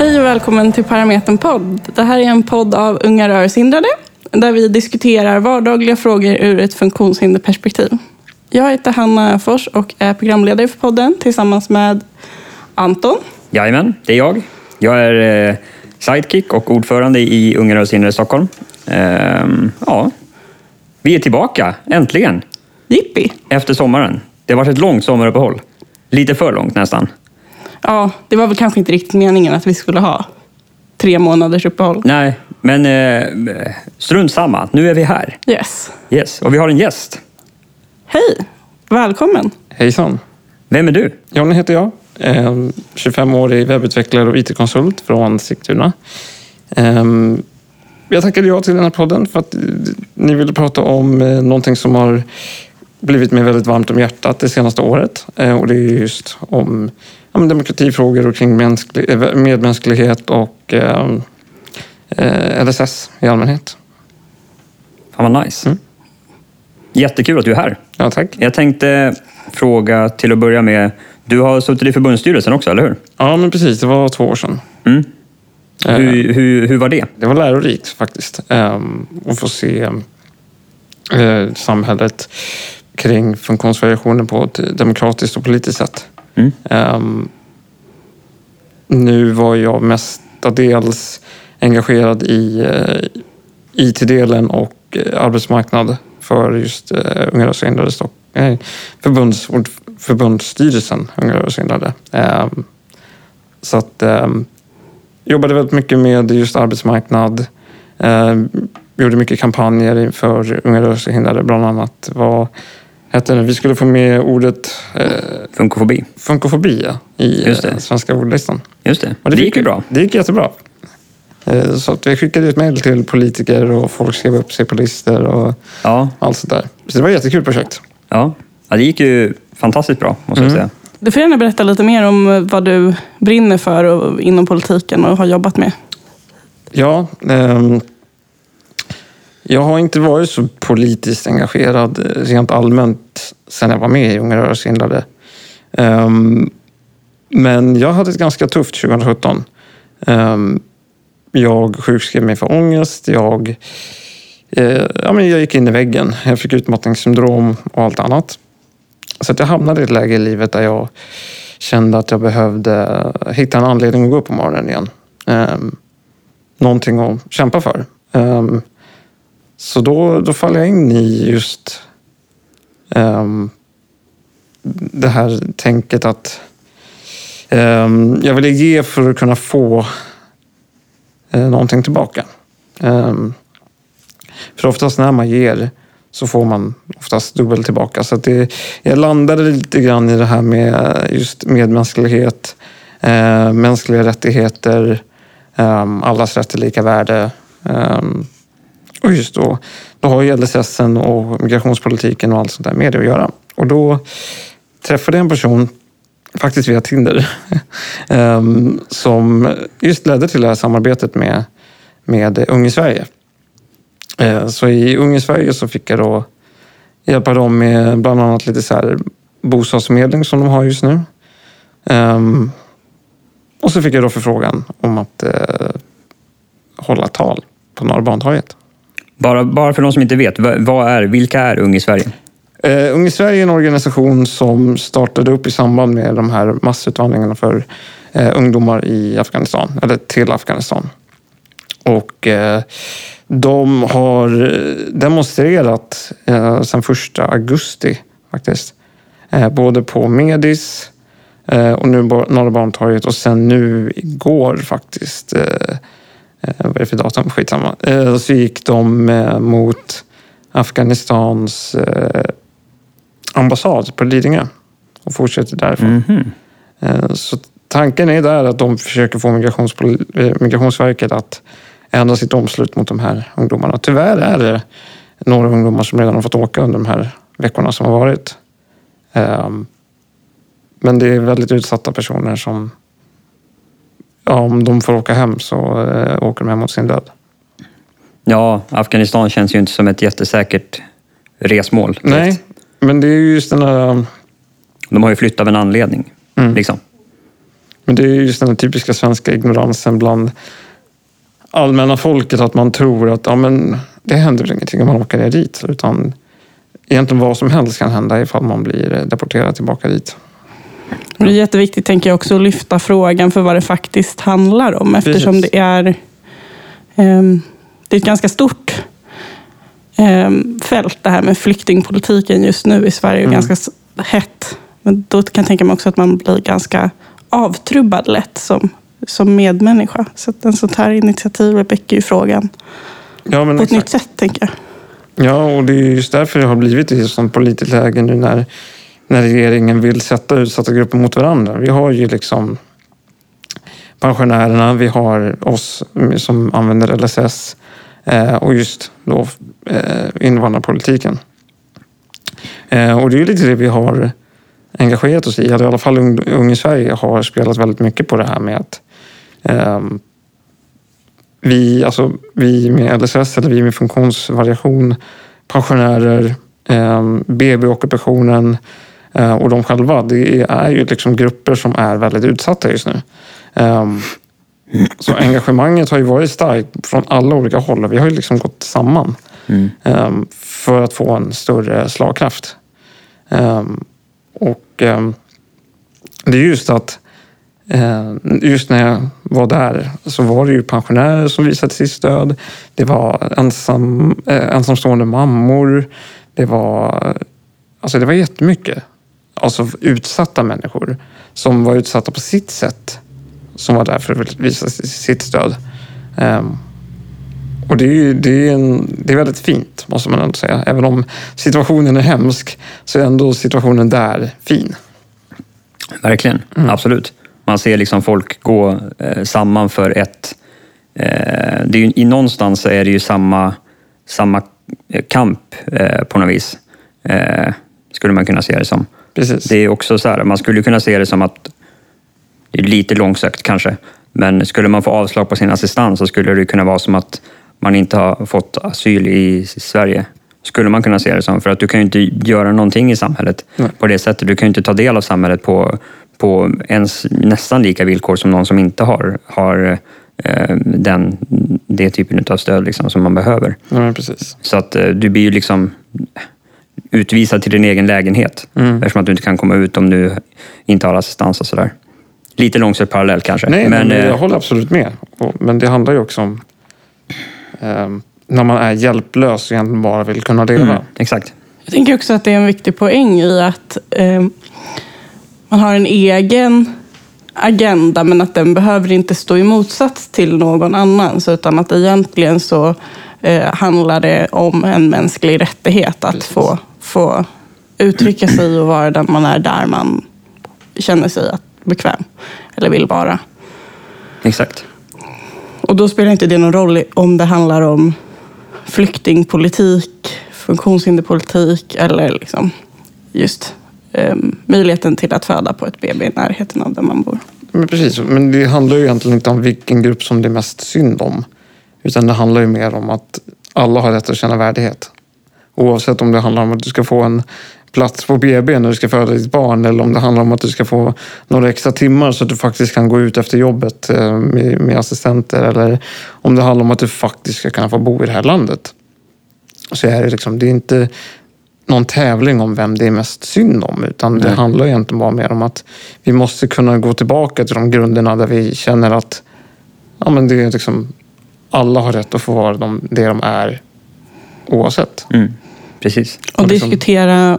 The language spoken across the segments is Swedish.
Hej och välkommen till Parametern podd. Det här är en podd av unga rörelsehindrade där vi diskuterar vardagliga frågor ur ett funktionshinderperspektiv. Jag heter Hanna Fors och är programledare för podden tillsammans med Anton. Jajamän, det är jag. Jag är eh, sidekick och ordförande i Unga rörelsehindrade Stockholm. Ehm, ja, vi är tillbaka, äntligen, Jippi! efter sommaren. Det har varit ett långt sommaruppehåll. Lite för långt nästan. Ja, det var väl kanske inte riktigt meningen att vi skulle ha tre månaders uppehåll. Nej, men eh, strunt samma. Nu är vi här. Yes. Yes, och vi har en gäst. Hej! Välkommen! Hejsan! Vem är du? Jonny heter jag. Eh, 25-årig webbutvecklare och IT-konsult från Sigtuna. Eh, jag tackade ja till den här podden för att eh, ni ville prata om eh, någonting som har blivit mig väldigt varmt om hjärtat det senaste året. Eh, och det är just om ja, demokratifrågor och kring mänsklig, eh, medmänsklighet och eh, eh, LSS i allmänhet. Fan vad nice. Mm. Jättekul att du är här. Ja, tack. Jag tänkte fråga till att börja med. Du har suttit i förbundsstyrelsen också, eller hur? Ja, men precis. Det var två år sedan. Mm. Eh, Hur, hur, hur var det? Det var lärorikt faktiskt. Um, att få se samhället kring funktionsvariationer på ett demokratiskt och politiskt sätt. Mm. Um, nu var jag mestadels engagerad i eh, uh, IT-delen och eh, arbetsmarknad för just uh, Unga rörelsehindrade Stock- förbunds, förbundsstyrelsen Unga rörelsehindrade. Ehm, så att um, jobbade väldigt mycket med just arbetsmarknad. Uh, gjorde mycket kampanjer för unga rörelsehindrade. Bland annat var hette det? Vi skulle få med ordet eh, Funkofobi? funkofobi ja, i Just det. eh, svenska ordlistan. Just det. Och det fick gick ju bra. Det gick jättebra. Eh, så att vi skickade ut mejl till politiker och folk skrev upp sig på listor och Ja, allt sånt där. Så det var ett jättekul projekt. ja. ja det gick ju fantastiskt bra, måste Mm. jag säga. Du får gärna berätta lite mer om vad du brinner för och, inom politiken och har jobbat med. Ja, ehm, jag har inte varit så politiskt engagerad eh, rent allmänt sen jag var med i Unga rörelsehindrade. Ehm, men jag hade ett ganska tufft 2017. Ehm, jag sjukskrev mig för ångest. Jag, eh, ja, men jag gick in i väggen. Jag fick utmattningssyndrom och allt annat. Så att jag hamnade i ett läge i livet där jag kände att jag behövde hitta en anledning att gå upp på morgonen igen. Um, någonting att kämpa för. Um, så då, då faller jag in i just um, det här tänket att um, jag ville ge för att kunna få uh, någonting tillbaka. Um, för oftast när man ger så får man oftast dubbelt tillbaka. Så att det, jag landade lite grann i det här med just medmänsklighet, eh, mänskliga rättigheter, Um, allas rätt till lika värde. Um, och just då, då har ju LSS och migrationspolitiken och allt sånt där med det att göra. Och då träffade jag en person, faktiskt via Tinder, ehm, som just ledde till det här samarbetet med, med Ung i Sverige. Eh, så i Ung i Sverige så fick jag då hjälpa dem med bland annat lite så här bostadsförmedling som de har just nu. Ehm, och så fick jag då förfrågan om att eh, hålla tal på Norra Bantorget. Bara, bara för de som inte vet, vad är, vilka är Ung i Sverige? Eh, Ung i Sverige är en organisation som startade upp i samband med de här massutvandringarna för eh, ungdomar i Afghanistan, eller till Afghanistan. Och eh, de har eh, demonstrerat eh, sedan första augusti faktiskt. Eh, både på Medis eh, och nu Norra Bantorget och sen nu igår faktiskt. Eh, Eh, vad är det för datum? Skitsamma. Eh, så gick de eh, mot Afghanistans eh, ambassad på Lidingö och fortsätter därifrån. Mhm. Eh, Så tanken är där att de försöker få Migrationsverket att ändra sitt omslut mot de här ungdomarna. Tyvärr är det några ungdomar som redan har fått åka under de här veckorna som har varit. Ehm, Men det är väldigt utsatta personer som, ja, om de får åka hem så eh, åker de hem mot sin död. Ja, Afghanistan känns ju inte som ett jättesäkert resmål. direkt. Nej, men det är ju just den här De har ju flytt av en anledning. Mm. Liksom. Men det är just den typiska svenska ignoransen bland allmänna folket att man tror att ja, men det händer väl ingenting om man åker ner dit. Utan egentligen vad som helst kan hända ifall man blir deporterad tillbaka dit. Det är jätteviktigt tänker jag också att lyfta frågan för vad det faktiskt handlar om eftersom Precis. det är, ehm, det är ett ganska stort ehm, fält det här med flyktingpolitiken just nu i Sverige. Mm. ganska hett. Men då kan jag tänka mig också att man blir ganska avtrubbad lätt som, som medmänniska. Så att en sånt här initiativ väcker ju frågan Ja, på ett exakt. nytt sätt tänker jag. Ja, och det är just därför det har blivit ett sånt politiskt läge nu när, när regeringen vill sätta utsatta grupper mot varandra. Vi har ju liksom pensionärerna, vi har oss som använder LSS eh, och just då eh, invandrarpolitiken. Eh, och det är lite det vi har engagerat oss i, eller i alla fall Ung, i Sverige har spelat väldigt mycket på det här med att ehm, vi, alltså, vi med LSS eller vi med funktionsvariation, pensionärer, ehm, BB-ockupationen och de själva. Det är ju liksom grupper som är väldigt utsatta just nu. Eh, så engagemanget har ju varit starkt från alla olika håll och vi har ju liksom gått samman Mm. eh, för att få en större slagkraft. Eh, och eh, det är just att Eh, Just när jag var där så var det ju pensionärer som visade sitt stöd. Det var ensam, eh, ensamstående mammor. Det var, alltså det var jättemycket. Alltså utsatta människor som var utsatta på sitt sätt. Som var där för att visa sitt stöd. Ehm, och det är, ju, det, är en, det är väldigt fint, måste man ändå säga. Även om situationen är hemsk så är ändå situationen där fin. Verkligen, absolut. Man ser liksom folk gå eh, samman för ett... Eh, det är ju, I någonstans är det ju samma, samma eh, kamp eh, på något vis. Eh, skulle man kunna se det som. Precis. Det är också så här, man skulle kunna se det som att... Det är lite långsökt kanske, men skulle man få avslag på sin assistans så skulle det kunna vara som att man inte har fått asyl i Sverige. Skulle man kunna se det som. För att du kan ju inte göra någonting i samhället Nej. på det sättet. Du kan ju inte ta del av samhället på, på ens nästan lika villkor som någon som inte har, har eh, den, det typen av stöd liksom, som man behöver. Ja, precis. Så att eh, du blir ju liksom utvisad till din egen lägenhet. Mm. Eftersom att du inte kan komma ut om du inte har assistans och sådär. Lite långsökt parallell kanske. Nej, men, men, jag eh, håller absolut med. Men det handlar ju också om ehm, när man är hjälplös och egentligen bara vill kunna leva. mm, exakt. Jag tänker också att det är en viktig poäng i att eh, man har en egen agenda men att den behöver inte stå i motsats till någon annans utan att egentligen så eh, handlar det om en mänsklig rättighet att få, få uttrycka sig och vara den man är där man känner sig bekväm eller vill vara. Exakt. Och då spelar inte det någon roll om det handlar om flyktingpolitik, funktionshinderpolitik eller liksom just eh, möjligheten till att föda på ett BB i närheten av där man bor. Men precis, men det handlar ju egentligen inte om vilken grupp som det är mest synd om. Utan det handlar ju mer om att alla har rätt att känna värdighet. Oavsett om det handlar om att du ska få en plats på BB när du ska föda ditt barn eller om det handlar om att du ska få några extra timmar så att du faktiskt kan gå ut efter jobbet eh, med, med assistenter eller om det handlar om att du faktiskt ska kunna få bo i det här landet. Så är det liksom, det är inte någon tävling om vem det är mest synd om utan det Nej. handlar egentligen bara mer om att vi måste kunna gå tillbaka till de grunderna där vi känner att ja, men det är liksom, alla har rätt att få vara de, det de är oavsett. Mm. Precis. Och Och liksom- diskutera,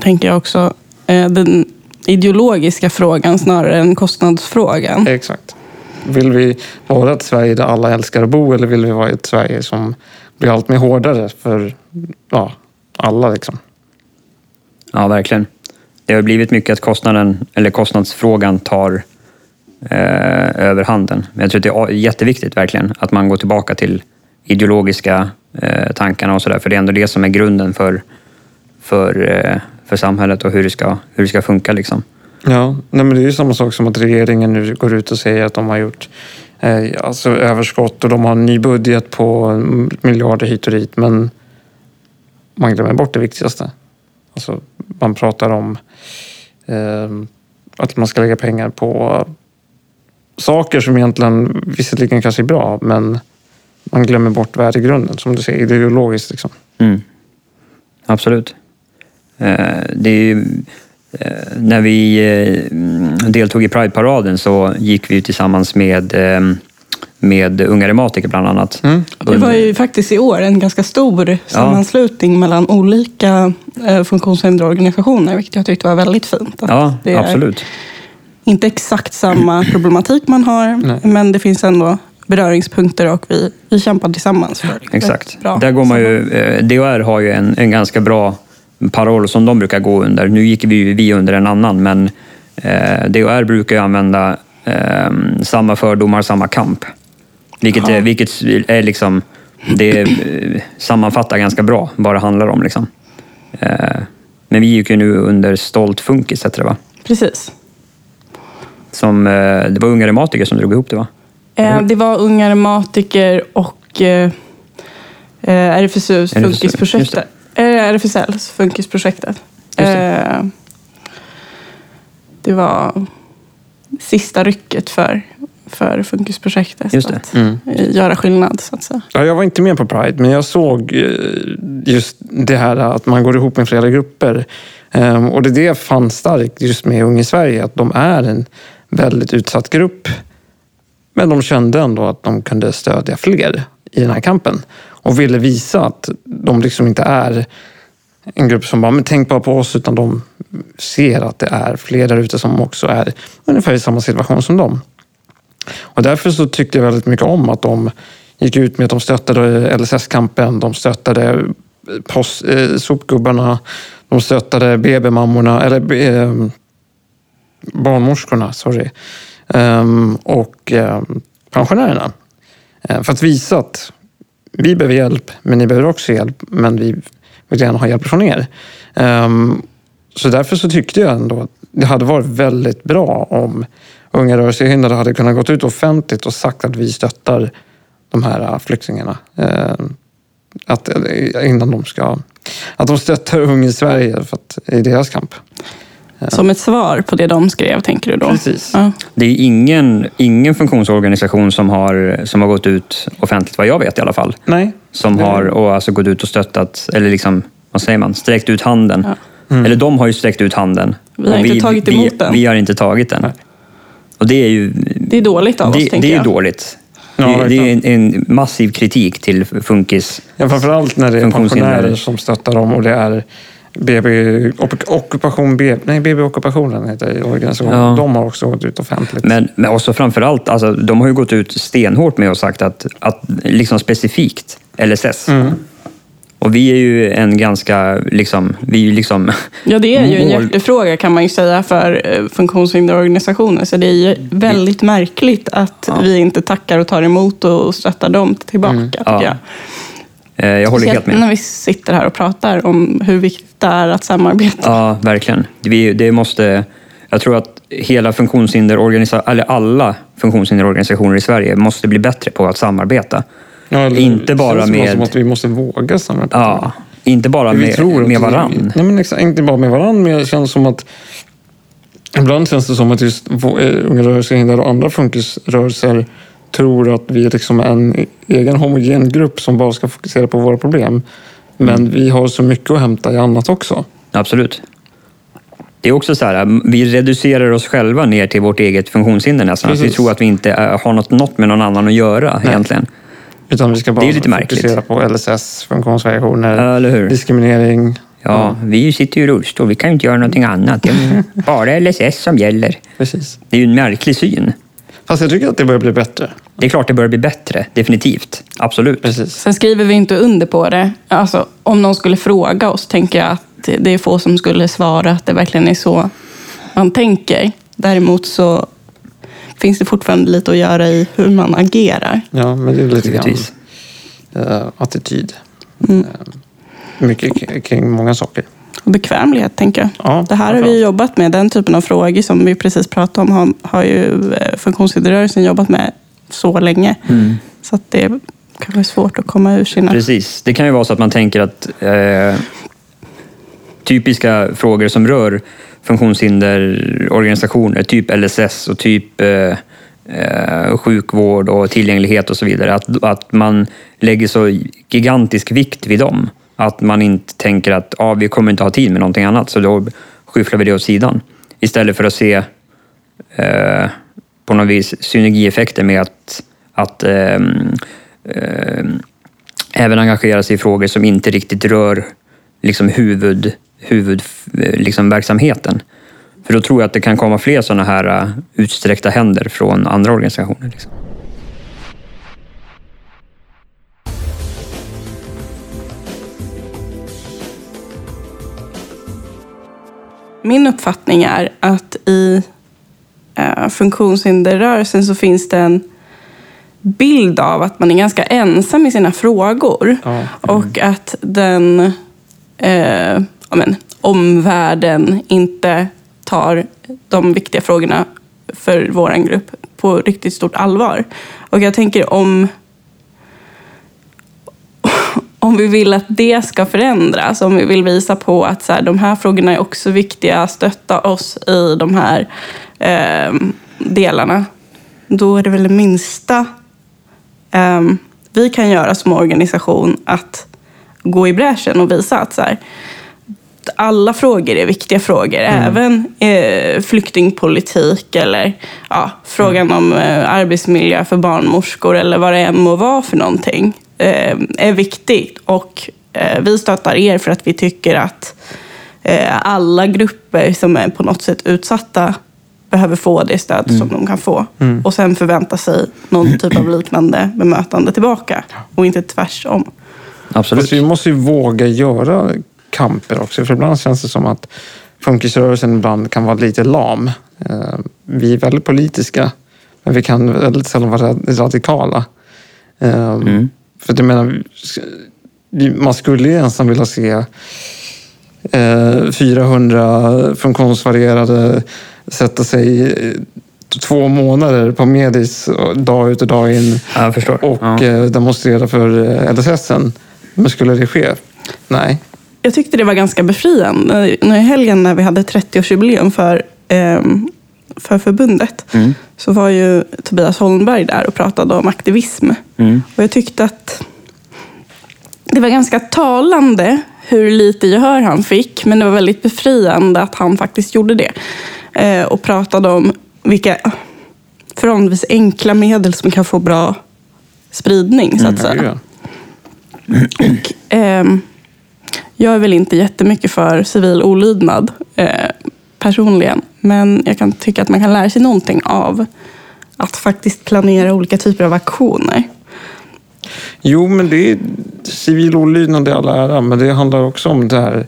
tänker jag också, eh, den ideologiska frågan snarare än kostnadsfrågan. Exakt. Vill vi vara ett Sverige där alla älskar att bo eller vill vi vara ett Sverige som blir allt mer hårdare för ja, alla? Liksom? Ja, verkligen. Det har blivit mycket att kostnaden, eller kostnadsfrågan tar eh, överhanden. Men jag tror att det är jätteviktigt verkligen att man går tillbaka till ideologiska Eh, tankarna och sådär. För det är ändå det som är grunden för, för, eh, för samhället och hur det ska, hur det ska funka. Liksom. Ja, nej, men det är ju samma sak som att regeringen nu går ut och säger att de har gjort eh, alltså överskott och de har en ny budget på miljarder hit och dit. Men man glömmer bort det viktigaste. Alltså, man pratar om eh, att man ska lägga pengar på saker som egentligen visserligen kanske är bra, men man glömmer bort värdegrunden, som du säger, ideologiskt. Liksom. Mm. Absolut. Eh, det är ju, eh, när vi eh, deltog i Pride-paraden så gick vi tillsammans med, med Unga Reumatiker bland annat. Mm. Det var ju faktiskt i år en ganska stor sammanslutning mellan olika funktionshinderorganisationer, vilket jag tyckte var väldigt fint. Att Ja, det är absolut. inte exakt samma problematik man har, Nej. men det finns ändå beröringspunkter och vi, vi kämpar tillsammans för Exakt. bra Där går man ju, eh, DHR har ju en, en ganska bra paroll som de brukar gå under. Nu gick vi, vi under en annan, men eh, DHR brukar ju använda eh, samma fördomar, samma kamp. Vilket, är, vilket är liksom, det eh, sammanfattar ganska bra vad det handlar om. Liksom. Eh, men vi gick ju nu under Stolt Funkis, heter det va? Precis. Som, eh, det var Unga Reumatiker som drog ihop det va? Eh, det var Unga Reumatiker och eh, eh, RFSUs just funkisprojektet. Eh, RFSLs funkisprojektet. Just Eh, det var sista rycket för, för funkisprojektet. Just det. Att Mm. göra skillnad, så att säga. Ja, jag var inte med på Pride, men jag såg just det här att man går ihop med flera grupper. Ehm, Och det är det jag fann starkt just med Ung i Sverige, att de är en väldigt utsatt grupp. Men de kände ändå att de kunde stödja fler i den här kampen. Och ville visa att de liksom inte är en grupp som bara, men tänk bara på oss, utan de ser att det är fler där ute som också är ungefär i samma situation som dem. Och därför så tyckte jag väldigt mycket om att de gick ut med att de stöttade LSS-kampen, de stöttade post, eh, sopgubbarna, de stöttade BB-mammorna, eller eh, barnmorskorna, sorry, Ehm, och ehm, pensionärerna. Ehm, för att visa att vi behöver hjälp, men ni behöver också hjälp, men vi vill gärna ha hjälp från er. Så därför så tyckte jag ändå att det hade varit väldigt bra om unga rörelsehindrade hade kunnat gått ut offentligt och sagt att vi stöttar de här äh, flyktingarna. Att, äh, innan de ska... Att de stöttar Ung i Sverige för att, i deras kamp. Som ett svar på det de skrev, tänker du då? Precis. Ja. Det är ingen, ingen funktionsorganisation som har, som har gått ut offentligt, vad jag vet i alla fall, Nej. som har och alltså gått ut och stöttat, eller liksom, vad säger man, sträckt ut handen. Eller de har ju sträckt ut handen. Vi har Och inte tagit emot vi, den. Vi har inte tagit den. Och det är ju Det är dåligt av oss, det, tänker det är jag. dåligt. Ja, det, det är en, en massiv kritik till funkis. Ja, framförallt när det är pensionärer som stöttar dem och det är BB, ock- ockupation, BB, nej, BB-ockupationen heter organisationen. Ja. De har också gått ut offentligt. Men, men också framförallt, alltså, de har ju gått ut stenhårt med och sagt att, att liksom specifikt LSS. Och vi är ju en ganska, liksom, vi är ju liksom... Ja, det är ju en hjärtefråga kan man ju säga för eh, funktionshinderorganisationer. Så det är ju väldigt märkligt att vi inte tackar och tar emot och stöttar dem tillbaka, tycker Ja, jag. Eh, jag håller helt med. när vi sitter här och pratar om hur viktigt det är att samarbeta. Ja, verkligen. Vi, det måste, jag tror att hela eller alla funktionshinderorganisationer i Sverige måste bli bättre på att samarbeta. Ja, eller- inte bara känns som med- att vi måste våga samarbeta. Ja, inte bara Vi med, tror med varann. Nej, men exakt, inte bara med varann, men det känns som att Ibland känns det som att just eh, Unga rörelsehindrade och andra funkisrörelser tror att vi är liksom en egen homogen grupp som bara ska fokusera på våra problem. Men Mm. vi har så mycket att hämta i annat också. Absolut. Det är också så här, vi reducerar oss själva ner till vårt eget funktionshinder nästan. Att vi Precis. tror att vi inte har något, något med någon annan att göra egentligen. Utan vi ska bara Det är lite märkligt. fokusera på LSS, funktionsvariationer, diskriminering. Ja, vi sitter ju i rullstol, vi kan ju inte göra någonting annat. Det är bara LSS som gäller. Precis. Det är ju en märklig syn. Fast jag tycker att det börjar bli bättre. Det är klart det börjar bli bättre, definitivt. Absolut. Precis. Sen skriver vi inte under på det. Alltså, om någon skulle fråga oss tänker jag att det är få som skulle svara att det verkligen är så man tänker. Däremot så finns det fortfarande lite att göra i hur man agerar. Ja, men det är lite grann eh, attityd. Mm. Eh, mycket kring många saker. Och bekvämlighet, tänker jag. Ja, det här har vi jobbat med. Den typen av frågor som vi precis pratade om har, har ju eh, funktionshinderrörelsen jobbat med så länge. Så att det kan vara svårt att komma ur sina... Precis. Det kan ju vara så att man tänker att eh, typiska frågor som rör funktionshinderorganisationer, typ LSS och typ eh, eh, sjukvård och tillgänglighet och så vidare. Att, att man lägger så gigantisk vikt vid dem. Att man inte tänker att ah, vi kommer inte ha tid med någonting annat, så då skyfflar vi det åt sidan. Istället för att se eh, på något vis synergieffekter med att, att eh, eh, även engagera sig i frågor som inte riktigt rör liksom huvud, huvudverksamheten. Liksom verksamheten. För då tror jag att det kan komma fler sådana här eh, utsträckta händer från andra organisationer. Liksom. Min uppfattning är att i eh, funktionshinderrörelsen så finns det en bild av att man är ganska ensam i sina frågor. Ja. Mm. Och att den eh, men, omvärlden inte tar de viktiga frågorna för vår grupp på riktigt stort allvar. Och jag tänker om om vi vill att det ska förändras, om vi vill visa på att så här, de här frågorna är också viktiga, stötta oss i de här eh, delarna, då är det väl det minsta eh, vi kan göra som organisation att gå i bräschen och visa att så här, alla frågor är viktiga frågor, även eh, flyktingpolitik eller ja, frågan om eh, arbetsmiljö för barnmorskor eller vad det än må vara för någonting är viktigt. Och eh, vi stöttar er för att vi tycker att eh, alla grupper som är på något sätt utsatta behöver få det stöd som de kan få. Och sen förvänta sig någon typ av liknande bemötande tillbaka och inte tvärsom. Absolut. Fast vi måste ju våga göra kamper också. För ibland känns det som att funkisrörelsen ibland kan vara lite lam. Eh, Vi är väldigt politiska, men vi kan väldigt sällan vara rad- radikala. Eh, För att jag menar, man skulle ju nästan vilja se eh, 400 funktionsvarierade sätta sig två månader på Medis dag ut och dag in och Ja. eh, demonstrera för eh, LSS. Men skulle det ske? Nej. Jag tyckte det var ganska befriande. Nu i helgen när vi hade 30-årsjubileum för, ehm, för förbundet Mm. så var ju Tobias Holmberg där och pratade om aktivism. Mm. Och jag tyckte att det var ganska talande hur lite gehör han fick, men det var väldigt befriande att han faktiskt gjorde det. Eh, och pratade om vilka förhållandevis enkla medel som kan få bra spridning, så att säga. Ja, Och, ehm, jag är väl inte jättemycket för civil olydnad eh, personligen. Men jag kan tycka att man kan lära sig någonting av att faktiskt planera olika typer av aktioner. Jo, men det är civil olydnad i all ära, men det handlar också om det här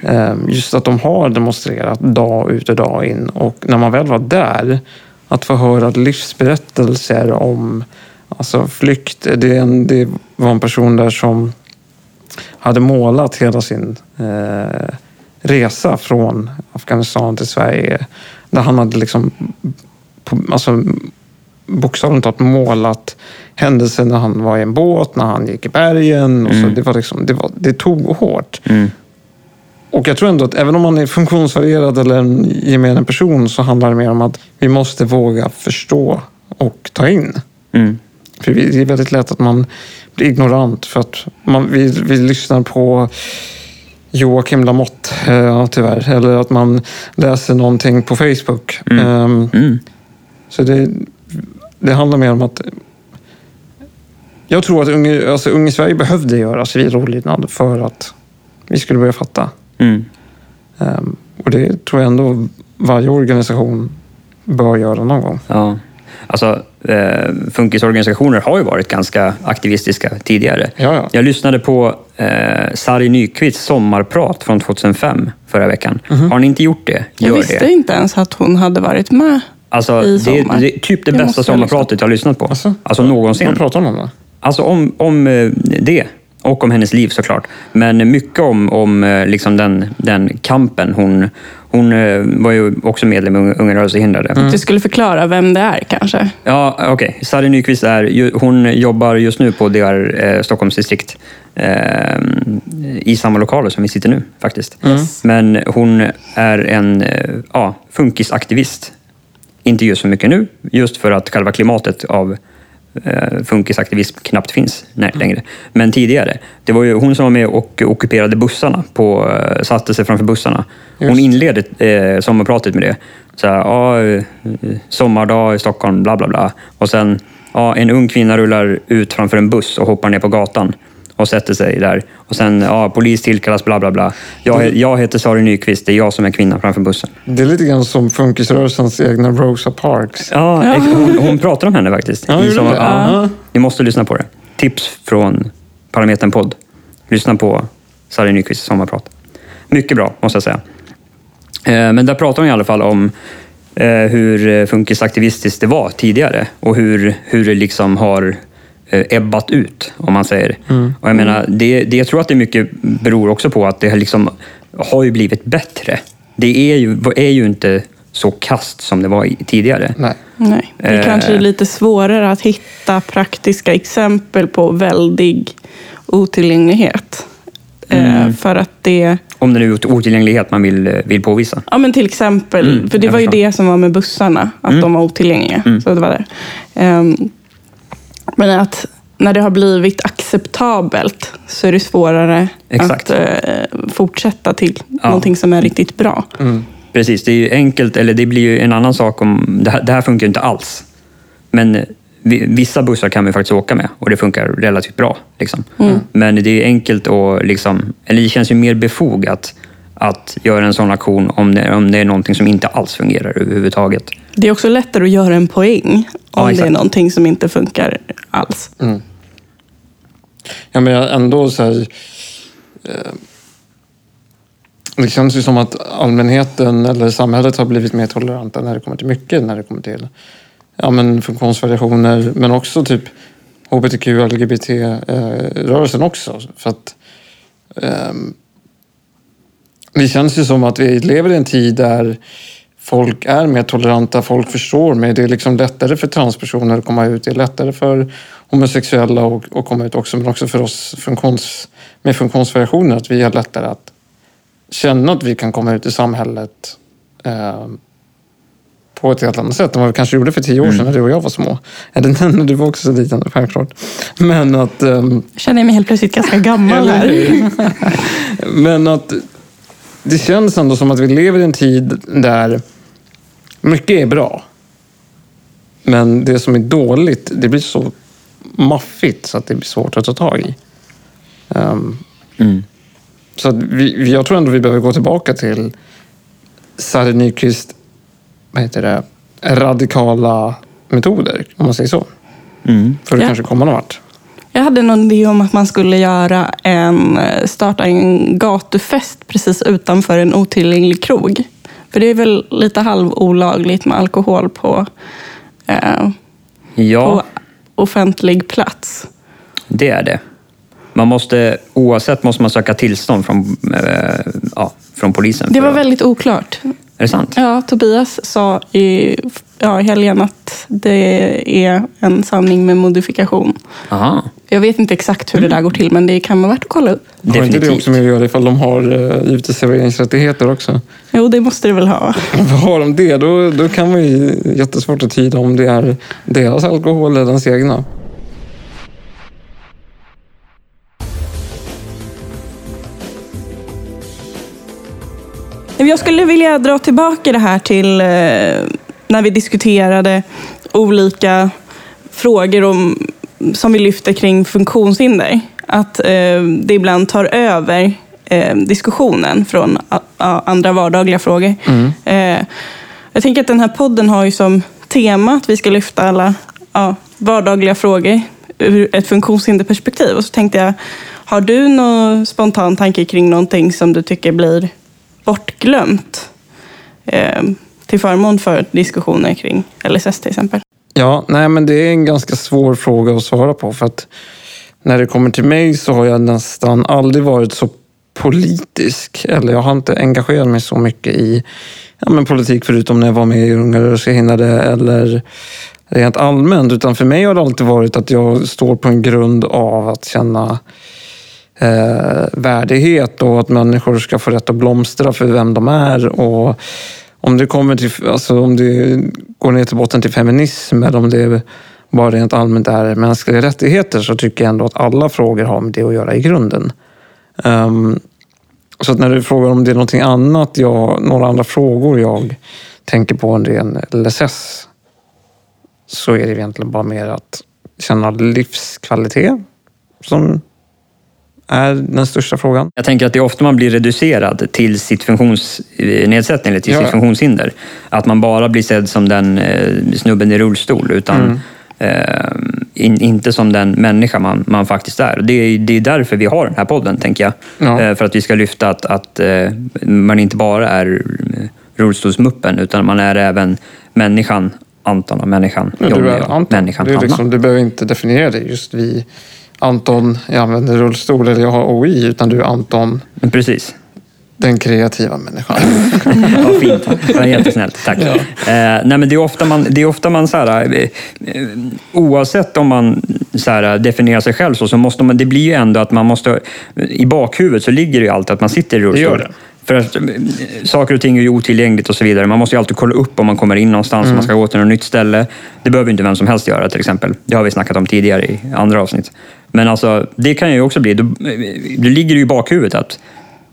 ehm, just att de har demonstrerat dag ut och dag in och när man väl var där att få höra livsberättelser om alltså flykt. Det, en, det var en person där som hade målat hela sin eh, resa från Afghanistan till Sverige. Där han hade liksom alltså, bokstavligt talat målat händelser när han var i en båt, när han gick i bergen. Och så. Det, var liksom, det, var, det tog hårt. Mm. Och jag tror ändå att även om man är funktionsvarierad eller en gemene person så handlar det mer om att vi måste våga förstå och ta in. Mm. För det är väldigt lätt att man blir ignorant för att man, vi, vi lyssnar på Joakim Lamotte, eh, tyvärr. Eller att man läser någonting på Facebook. Ehm, Mm. så det, det handlar mer om att... Jag tror att Unge, alltså Unge Sverige behövde göra civil olydnad för att vi skulle börja fatta. Mm. Ehm, och det tror jag ändå varje organisation bör göra någon gång. Ja. Alltså, eh, funkisorganisationer har ju varit ganska aktivistiska tidigare. Ja, ja. Jag lyssnade på eh, Sari Nyqvists sommarprat från 2005 förra veckan. Har ni inte gjort det, Jag gör visste det. inte ens att hon hade varit med. Alltså, i det, sommar. är- det är typ det Det bästa jag lyssna sommarpratet jag har lyssnat på. Alltså? Alltså någonsin. Vad pratar de om då? Alltså om, om eh, det. Och om hennes liv såklart. Men mycket om, om eh, liksom den, den kampen. Hon, hon eh, var ju också medlem i Unga rörelsehindrade. Du skulle förklara vem det är kanske? Ja, okej. Sari Nyqvist är, hon jobbar just nu på DR eh, Stockholms distrikt. Eh, I samma lokaler som vi sitter nu faktiskt. Men hon är en eh, ja, funkisaktivist. Inte just så mycket nu, just för att själva klimatet av funkisaktivism knappt finns nej, längre. Men tidigare, det var ju hon som var med och ockuperade bussarna, på, eh, satte sig framför bussarna. Hon Just. inledde eh, sommarpratet med det. Så här, ja, eh, sommardag i Stockholm, bla bla bla. Och sen, ja, en ung kvinna rullar ut framför en buss och hoppar ner på gatan och sätter sig där. Och sen, ja, polis tillkallas, bla bla bla. Jag, jag heter Sari Nyqvist, det är jag som är kvinnan framför bussen. Det är lite grann som funkisrörelsens egna Rosa Parks. Ja, hon, hon pratar om henne faktiskt. Ja, sommar- det? ja. Ni måste lyssna på det. Tips från Parametern podd. Lyssna på Sari Nyqvists sommarprat. Mycket bra, måste jag säga. Eh, Men där pratar hon i alla fall om eh, hur eh, funkisaktivistiskt det var tidigare och hur, hur det liksom har ebbat ut, om man säger. Och jag menar, det, det, jag tror att det mycket beror också på att det har, liksom, har ju blivit bättre. Det är ju, är ju inte så kast som det var tidigare. Nej. Nej, det Eh. kanske är lite svårare att hitta praktiska exempel på väldig otillgänglighet. Eh, Mm. För att det, Om det nu är otillgänglighet man vill, eh, vill påvisa. ja men till exempel, Mm, för det var ju förstår. det som var med bussarna, att Mm. de var otillgängliga. Mm. Så det var det. Ehm, men att när det har blivit acceptabelt så är det svårare Exakt. att eh, fortsätta till Ja. någonting som är riktigt bra. Mm. Precis, det är ju enkelt, eller det blir ju en annan sak om... Det här, det här funkar inte alls. Men eh, vi- vissa bussar kan vi faktiskt åka med och det funkar relativt bra. Liksom. Men det är enkelt och liksom, eller det känns ju mer befogat att göra en sån aktion om det, om det är någonting som inte alls fungerar överhuvudtaget. Det är också lättare att göra en poäng Ja, om det är någonting som inte funkar alls. Mm. Ja, men jag ändå så här... Eh, det känns ju som att allmänheten eller samhället har blivit mer toleranta när det kommer till mycket. När det kommer till ja, men funktionsvariationer, men också typ hbtq, LGBT-rörelsen också. För att ehm, det känns ju som att vi lever i en tid där folk är mer toleranta, folk förstår mig. Det är liksom lättare för transpersoner att komma ut. Det är lättare för homosexuella att, komma ut också, men också för oss funktions, med funktionsvariationer. Att vi har lättare att känna att vi kan komma ut i samhället eh, på ett helt annat sätt än vad vi kanske gjorde för tio år sedan när du och jag var små. Eller när du var också så liten, självklart. Men att... ehm, Känner jag mig helt plötsligt ganska gammal här. Men att det känns ändå som att vi lever i en tid där mycket är bra. Men det som är dåligt, det blir så maffigt så att det blir svårt att ta tag i. Ehm, Mm. så vi- jag tror ändå vi behöver gå tillbaka till Sari Nyqvist, vad heter det, radikala metoder, om man säger så. Mm. För att Ja. kanske komma någon vart. Jag hade någon idé om att man skulle göra en, starta en gatufest precis utanför en otillgänglig krog. För det är väl lite halvolagligt med alkohol på, eh, Ja, på offentlig plats. det är det. Man måste, oavsett måste man söka tillstånd från, eh, ja, från polisen. Det var att- väldigt oklart. Är det sant? Ja, Tobias sa i ja, i helgen att det är en sanning med modifikation. Aha. Jag vet inte exakt hur det där går till, men det kan vara värt att kolla upp. Har inte det också med att göra ifall de har uh, uteserveringsrättigheter också? Jo, det måste det väl ha. Har de det, då, då kan man ju jättesvårt att tyda om det är deras alkohol eller ens egna. Jag skulle vilja dra tillbaka det här till eh, när vi diskuterade olika frågor om, som vi lyfter kring funktionshinder. Att eh, det ibland tar över eh, diskussionen från a, a, andra vardagliga frågor. Eh, jag tänker att den här podden har ju som tema att vi ska lyfta alla ja, vardagliga frågor ur ett funktionshinderperspektiv. Och så tänkte jag, har du någon spontan tanke kring någonting som du tycker blir bortglömt eh, till förmån för diskussioner kring LSS till exempel? Ja, nej men det är en ganska svår fråga att svara på för att när det kommer till mig så har jag nästan aldrig varit så politisk. Eller jag har inte engagerat mig så mycket i ja, men politik förutom när jag var med i Unga rörelsehindrade eller rent allmänt. Utan för mig har det alltid varit att jag står på en grund av att känna eh, värdighet och att människor ska få rätt att blomstra för vem de är. Och, om det kommer till, alltså om det går ner till botten till feminism eller om det bara rent allmänt är mänskliga rättigheter så tycker jag ändå att alla frågor har med det att göra i grunden. Um, så att när du frågar om det är någonting annat, jag, några andra frågor jag tänker på än ren LSS så är det egentligen bara mer att känna livskvalitet som är den största frågan. Jag tänker att det är ofta man blir reducerad till sitt funktionsnedsättning eller till Ja. sitt funktionshinder. Att man bara blir sedd som den eh, snubben i rullstol utan Mm. eh, in, inte som den människa man, man faktiskt är. Det är. Det är därför vi har den här podden, tänker jag. Ja. Eh, för att vi ska lyfta att, att eh, man inte bara är eh, rullstolsmuppen utan man är även människan Anton och människan Johnny du är och Anton. människan Hanna. liksom, du behöver inte definiera dig just vi Anton, jag använder rullstol eller jag har OI, utan du är Anton, Precis. den kreativa människan. Ja, fint. Det var jättesnällt. Tack. Eh, nej, men det är ofta man, det är ofta man så här, eh, eh, oavsett om man så här, definierar sig själv så, så måste man, det blir ju ändå att man måste, i bakhuvudet så ligger det ju alltid att man sitter i rullstol. Det gör det. För att eh, saker och ting är ju otillgängligt och så vidare. Man måste ju alltid kolla upp om man kommer in någonstans, om man ska gå till något nytt ställe. Det behöver inte vem som helst göra till exempel. Det har vi snackat om tidigare i andra avsnitt. Men alltså, det kan ju också bli, då, det ligger ju i bakhuvudet att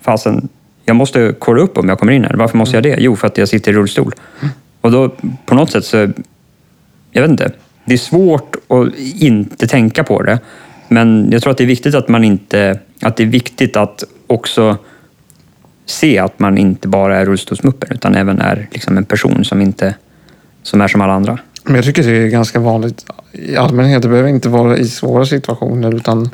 fasen, jag måste kolla upp om jag kommer in här. Varför måste jag det? Jo, för att jag sitter i rullstol. Och då på något sätt så, jag vet inte. Det är svårt att inte tänka på det. Men jag tror att det är viktigt att man inte, att det är viktigt att också se att man inte bara är rullstolsmuppen utan även är liksom en person som inte som är som alla andra. Men jag tycker det är ganska vanligt i allmänhet. Det behöver inte vara i svåra situationer utan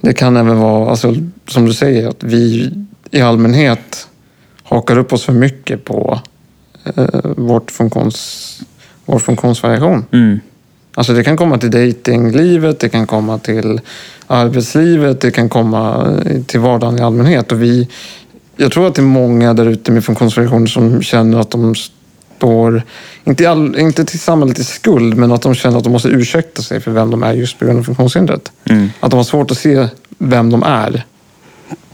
det kan även vara, alltså, som du säger, att vi i allmänhet hakar upp oss för mycket på eh, vårt funktions, vår funktionsvariation. Mm. Alltså det kan komma till datinglivet, det kan komma till arbetslivet, det kan komma till vardagen i allmänhet. Och vi, jag tror att det är många där ute med funktionsvariationer som känner att de står, inte, all, inte till samhället i skuld, men att de känner att de måste ursäkta sig för vem de är just på grund av funktionshindret. Mm. Att de har svårt att se vem de är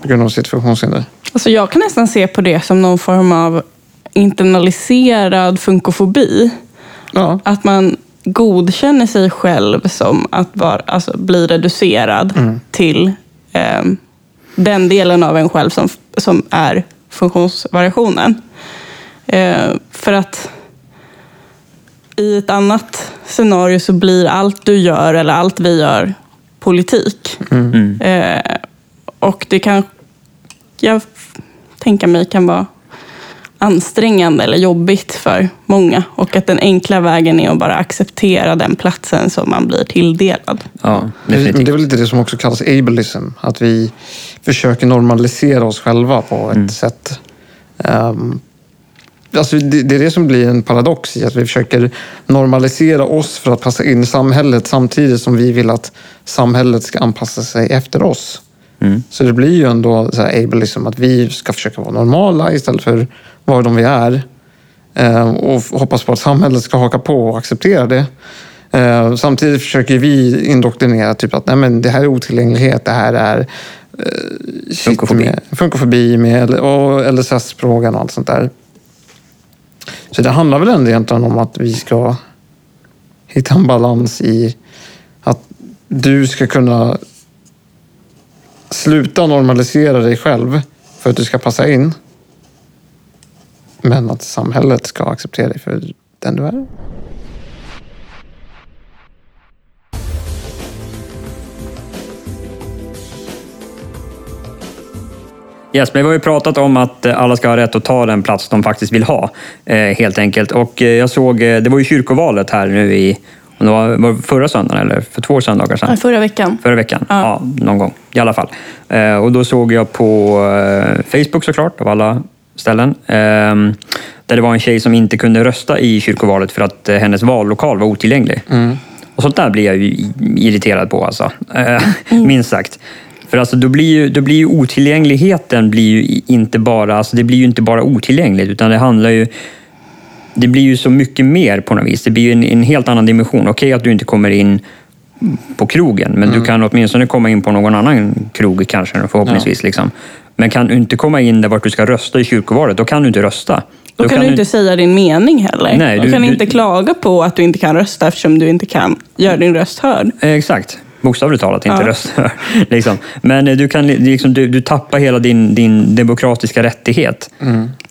på grund av sitt funktionshinder. Alltså jag kan nästan se på det som någon form av internaliserad funkofobi. Ja, Att man godkänner sig själv som att vara, alltså, bli reducerad till eh, den delen av en själv som, som är funktionsvariationen. Eh, för att i ett annat scenario så blir allt du gör eller allt vi gör politik. Mm. Eh, och det kan jag tänka mig kan vara ansträngande eller jobbigt för många. Och att den enkla vägen är att bara acceptera den platsen som man blir tilldelad. Ja, men det definitivt. är väl lite det som också kallas ableism. Att vi försöker normalisera oss själva på ett sätt. Um, alltså det, det är det som blir en paradox i att vi försöker normalisera oss för att passa in i samhället samtidigt som vi vill att samhället ska anpassa sig efter oss. Mm. Så det blir ju ändå så här ableism, att vi ska försöka vara normala istället för vara de vi är. Eh, och hoppas på att samhället ska haka på och acceptera det. Eh, samtidigt försöker vi indoktrinera typ att nej, men det här är otillgänglighet, det här är eh, Funkofobi. med, funkofobi med och LSS-frågan och allt sånt där. Så det handlar väl ändå egentligen om att vi ska hitta en balans i att du ska kunna sluta normalisera dig själv för att du ska passa in. Men att samhället ska acceptera dig för den du är. Yes, men vi har ju pratat om att eh, alla ska ha rätt att ta den plats de faktiskt vill ha, eh, helt enkelt. Och eh, jag såg, det var ju kyrkovalet här nu i, om det var, förra söndagen eller för två söndagar sedan? Förra veckan. Förra veckan? Ja. Ja. någon gång i alla fall. Och då såg jag på Facebook såklart, av alla ställen, eh, där det var en tjej som inte kunde rösta i kyrkovalet för att hennes vallokal var otillgänglig. Och sånt där blir jag ju irriterad på alltså, eh, minst sagt. För alltså, då blir ju, då blir ju otillgängligheten blir ju inte bara, alltså, det blir ju inte bara otillgängligt, utan det handlar ju det blir ju så mycket mer på något vis. Det blir ju en, en helt annan dimension. Okej att du inte kommer in på krogen, men du kan åtminstone komma in på någon annan krog kanske, förhoppningsvis. Liksom. Men kan du inte komma in där vart du ska rösta i kyrkovalet, då kan du inte rösta. Då, kan, du inte säga din mening heller. Nej, du, du- kan du- inte klaga på att du inte kan rösta eftersom du inte kan göra din röst hörd. Exakt. Bokstavligt talat, inte Ja. rösta. liksom. Men eh, du, kan, li- liksom, du, du tappar hela din, din demokratiska rättighet.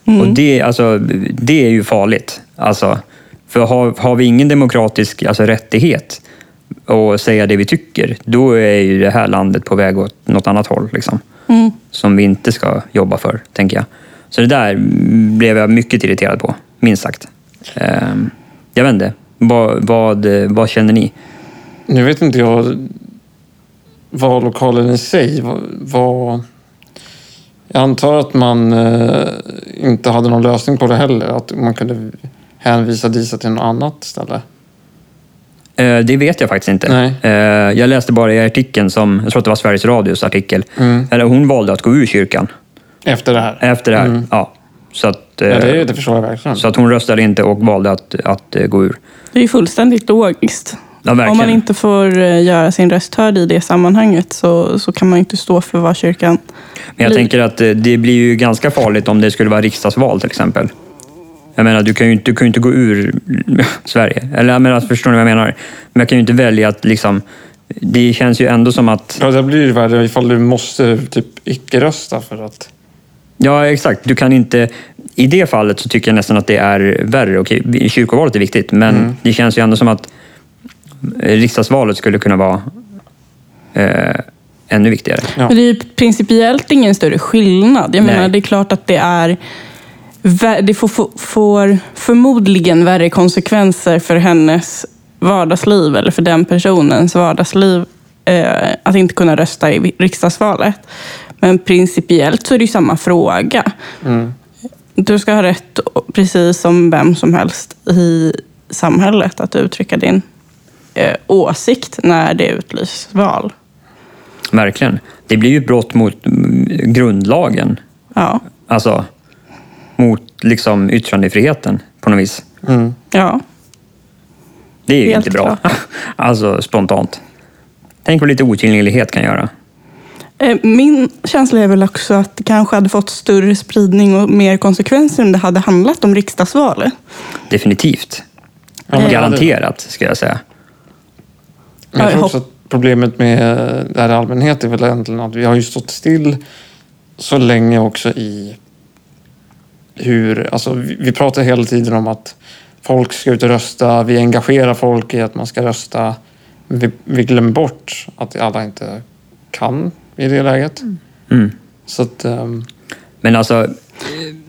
Och det, alltså, det är ju farligt. Alltså, för har, har vi ingen demokratisk alltså, rättighet att säga det vi tycker, då är ju det här landet på väg åt något annat håll. Liksom, Mm. Som vi inte ska jobba för, tänker jag. Så det där blev jag mycket irriterad på, minst sagt. Ehm, jag vet inte. Vad, vad, vad känner ni? Nu vet inte jag vad lokalen i sig var. jag antar att man eh, inte hade någon lösning på det heller. Att man kunde hänvisa Disa till något annat ställe. Eh, Det vet jag faktiskt inte. Nej. Eh, Jag läste bara i artikeln, som, jag tror att det var Sveriges Radios artikel, Mm. eller hon valde att gå ur kyrkan Efter det här. efter det här. Mm. Ja. Så, att, Ja, det, det förstår jag verkligen. så att hon röstade inte och valde att, att gå ur. Det är ju fullständigt logiskt. Ja. Om man inte får eh, göra sin röst hörd i det sammanhanget så, så kan man ju inte stå för vad kyrkan Men jag blir. tänker att eh, det blir ju ganska farligt om det skulle vara riksdagsval till exempel. Jag menar, du kan ju inte, du kan ju inte gå ur Sverige. Eller jag menar, förstår ni vad jag menar? Men jag kan ju inte välja att liksom... Det känns ju ändå som att... Ja, det blir ju värre ifall du måste typ icke-rösta för att... Ja, exakt. Du kan inte... I det fallet så tycker jag nästan att det är värre. Okej, kyrkovalet är viktigt, men Mm. det känns ju ändå som att riksdagsvalet skulle kunna vara eh, ännu viktigare. Ja. Men det är ju principiellt ingen större skillnad. Jag Nej. menar, det är klart att det är det får, får, får förmodligen värre konsekvenser för hennes vardagsliv eller för den personens vardagsliv eh, att inte kunna rösta i riksdagsvalet. Men principiellt så är det ju samma fråga. Mm. Du ska ha rätt, precis som vem som helst i samhället, att uttrycka din eh, åsikt när det utlysas val. Verkligen. Det blir ju brott mot mm, grundlagen. Ja. Alltså, mot liksom yttrandefriheten på något vis. Mm. ja. Det är ju Helt inte bra. klart. Alltså spontant. Tänk vad lite otillgänglighet kan göra. Eh, Min känsla är väl också att det kanske hade fått större spridning och mer konsekvenser om det hade handlat om riksdagsvalet. Definitivt. Ja, men- Garanterat, ska jag säga. Men jag Ja, tror också att problemet med det här i allmänhet är väl egentligen att vi har ju stått still så länge också i hur, alltså vi, vi pratar hela tiden om att folk ska ut och rösta, vi engagerar folk i att man ska rösta. Vi, vi glömmer bort att alla inte kan i det läget. Mm. Så att, ehm, Men alltså,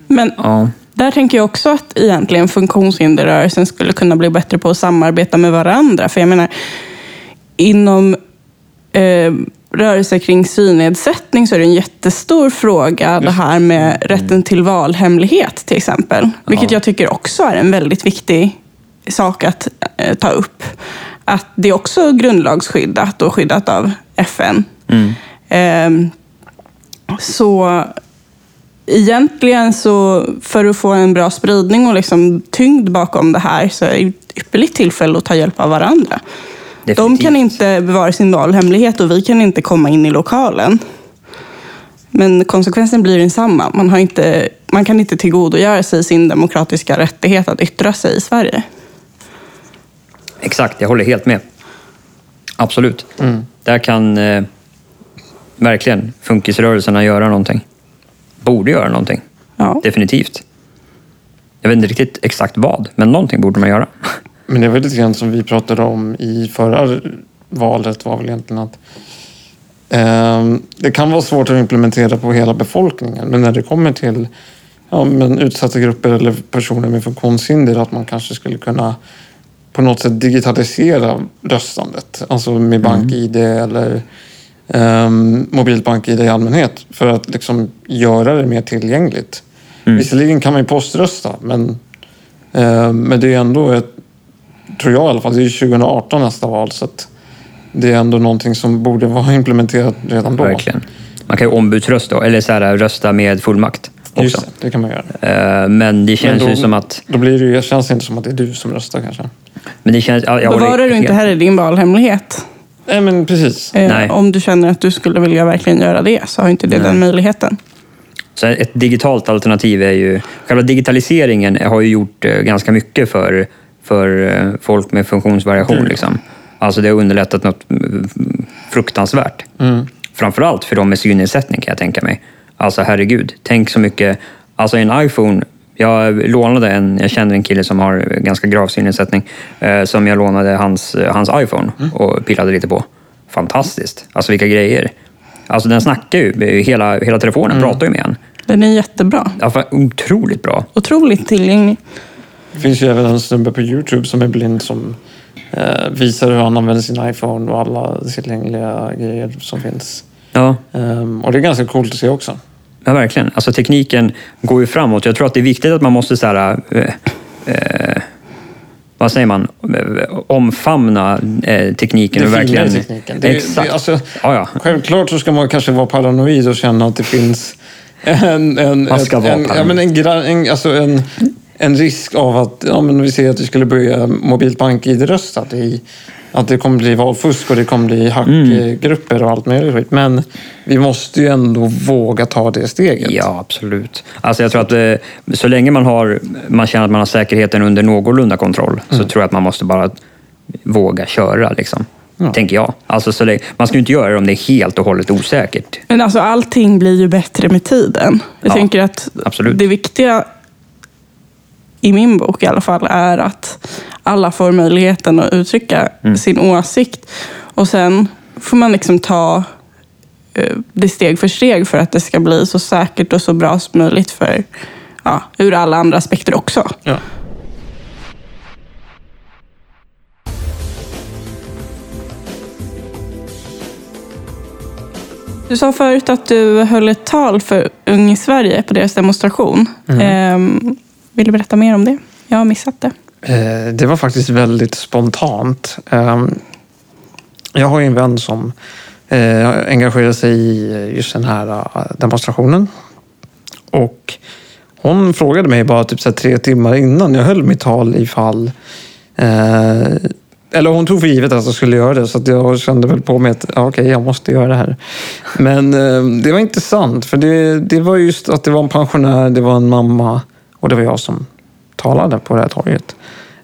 Men ja. där tänker jag också att egentligen funktionshinderrörelsen skulle kunna bli bättre på att samarbeta med varandra. För jag menar, inom eh, rörelser kring synnedsättning så är det en jättestor fråga det här med rätten till valhemlighet till exempel. Vilket Ja. jag tycker också är en väldigt viktig sak att eh, ta upp. Att det är också grundlagsskyddat och skyddat av FN. Mm. Ehm, så egentligen så för att få en bra spridning och liksom tyngd bakom det här så är det ett ypperligt tillfälle att ta hjälp av varandra. De kan inte bevara sin valhemlighet och vi kan inte komma in i lokalen. Men konsekvensen blir densamma. Man, har inte, man kan inte tillgodogöra sig sin demokratiska rättighet att yttra sig i Sverige. Exakt, jag håller helt med. Absolut. Mm. Där kan eh, verkligen funkisrörelserna göra någonting. Borde göra någonting. Ja. Definitivt. Jag vet inte riktigt exakt vad, men någonting borde man göra. Men det var lite grann som vi pratade om i förra valet var väl egentligen att ehm, det kan vara svårt att implementera på hela befolkningen men när det kommer till ja, men utsatta grupper eller personer med funktionshinder att man kanske skulle kunna på något sätt digitalisera röstandet. Alltså med bank-id eller um, mobilt bank-id i allmänhet för att liksom göra det mer tillgängligt. Mm. Visserligen kan man ju poströsta men, eh, men det är ändå ett, tror jag i alla fall, det är ju 2018 nästa val så att det är ändå någonting som borde vara implementerat redan då. Verkligen. Man kan ju ombudsrösta, eller så här, rösta med fullmakt också. Just det, det kan man göra. Eh, Men det känns Men då- ju som att... Då blir det ju, känns det inte som att det är du som röstar kanske. Men det känns, ja, jag Bevarar du inte heller din valhemlighet? Nej men precis. Eh, Nej. Om du känner att du skulle vilja verkligen göra det så har inte det Nej. den möjligheten. Så ett digitalt alternativ är ju... Själva digitaliseringen har ju gjort eh, ganska mycket för, för eh, folk med funktionsvariation. Liksom. Alltså det har underlättat något mm, fruktansvärt. Framförallt för de med synnedsättning kan jag tänka mig. Alltså herregud, tänk så mycket... Alltså en iPhone, jag lånade en, jag känner en kille som har ganska grav synnedsättning, eh, som jag lånade hans, hans iPhone och pillade lite på. Fantastiskt, alltså vilka grejer. Alltså den snackar ju, hela, hela telefonen pratar ju med en. Den är jättebra. Ja, otroligt bra. Otroligt tillgänglig. Det finns ju även en snubbe på Youtube som är blind som eh, visar hur han använder sin iPhone och alla tillgängliga grejer som finns. Ja, Ehm, och det är ganska coolt att se också. ja, verkligen. Alltså tekniken går ju framåt. Jag tror att det är viktigt att man måste så här, eh, eh, vad säger man, omfamna eh, tekniken. Det och verkligen, tekniken. Det, Exakt. Det, alltså, ja, ja. Självklart så ska man kanske vara paranoid och känna att det finns en, en, Man ska ett, vara en, ja, paranoid. men en, en, alltså en, en risk av att ja, men vi ser att vi skulle börja mobilt bank-id-röstat i att det kommer bli valfusk och det kommer bli hackgrupper och allt möjligt skit. Men vi måste ju ändå våga ta det steget. Ja, absolut. Alltså jag tror att eh, så länge man, har, man känner att man har säkerheten under någorlunda kontroll så tror jag att man måste bara våga köra. Liksom. Ja. Tänker jag. Alltså, så länge, man ska ju inte göra det om det är helt och hållet osäkert. Men alltså allting blir ju bättre med tiden. Jag Ja, tänker att absolut. det viktiga i min bok i alla fall är att alla får möjligheten att uttrycka Mm. sin åsikt. Och sen får man liksom ta eh, det steg för steg för att det ska bli så säkert och så bra som möjligt för ja, ur alla andra aspekter också. Ja. Du sa förut att du höll ett tal för Ung i Sverige på deras demonstration. Mm. Ehm, vill du berätta mer om det? Jag har missat det. Eh, Det var faktiskt väldigt spontant. Ehm, jag har ju en vän som eh, engagerar sig i just den här eh, demonstrationen. Och hon frågade mig bara typ så här tre timmar innan jag höll mitt tal ifall... Eh, eller hon tog för givet att jag skulle göra det så att jag kände väl på mig att ja, okej, jag måste göra det här. Men eh, det var intressant, för det, det var just att det var en pensionär, det var en mamma och det var jag som talade på det här torget.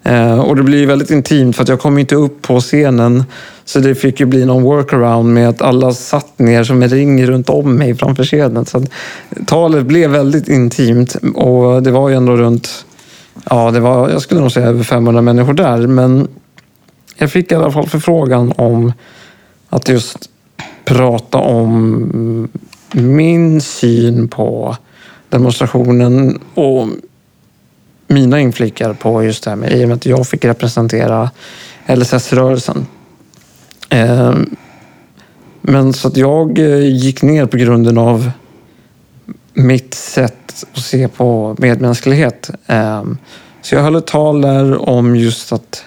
Eh, och det blir väldigt intimt för att jag kom inte upp på scenen. Så det fick ju bli någon workaround med att alla satt ner som en ring runt om mig framför scenen. Så talet blev väldigt intimt och det var ju ändå runt, ja det var, jag skulle nog säga över 500 människor där. Men jag fick i alla fall förfrågan om att just prata om min syn på demonstrationen och mina inflikar på just det här med i och med att jag fick representera LSS-rörelsen. Ehm, men så att jag eh, gick ner på grunden av mitt sätt att se på medmänsklighet. Ehm, så jag höll ett tal där om just att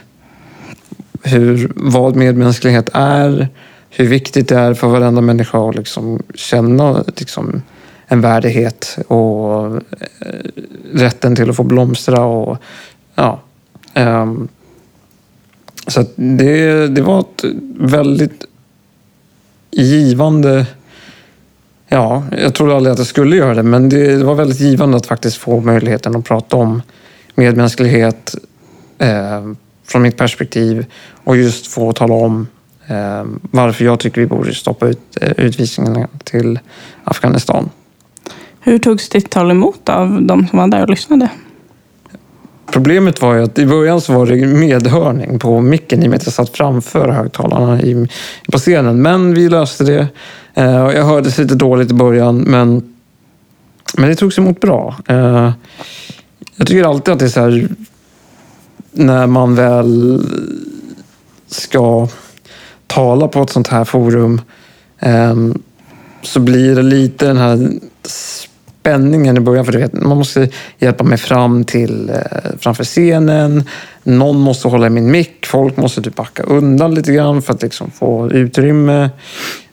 hur, vad medmänsklighet är, hur viktigt det är för varenda människa att liksom känna liksom, en värdighet och eh, rätten till att få blomstra. Och, ja, Um, så att det, det var ett väldigt givande... Ja, jag trodde aldrig att jag skulle göra det, men det, det var väldigt givande att faktiskt få möjligheten att prata om medmänsklighet eh, från mitt perspektiv och just få tala om eh, varför jag tycker vi borde stoppa ut eh, utvisningarna till Afghanistan. Hur togs ditt tal emot av de som var där och lyssnade? Problemet var ju att i början så var det medhörning på micken i och med att jag satt framför högtalarna i, på scenen. Men vi löste det. Eh, jag hördes lite dåligt i början, men, men det togs emot bra. Eh, jag tycker alltid att det är så här när man väl ska tala på ett sånt här forum ehm, så blir det lite den här spänningen i början. För du vet, man måste hjälpa mig fram till eh, framför scenen. Någon måste hålla i min mick. Folk måste typ backa undan lite grann för att liksom få utrymme.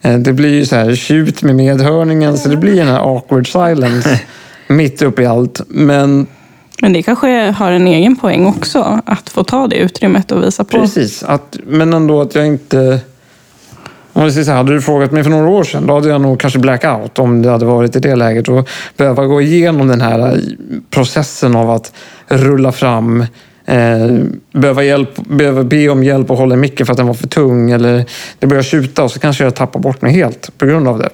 Eh, det blir ju så här tjut med medhörningen så det blir den här awkward silence mitt uppe i allt. Men Men det kanske har en egen poäng också, att få ta det utrymmet och visa på. Precis, att, men ändå att jag inte om jag säger så här, hade du frågat mig för några år sedan, då hade jag nog kanske blackout om det hade varit i det läget. Och behöva gå igenom den här eh, processen av att rulla fram Eh, behöva, hjälp, behöva be om hjälp och hålla i micken för att den var för tung. Eller det börjar tjuta och så kanske jag tappar bort mig helt på grund av det.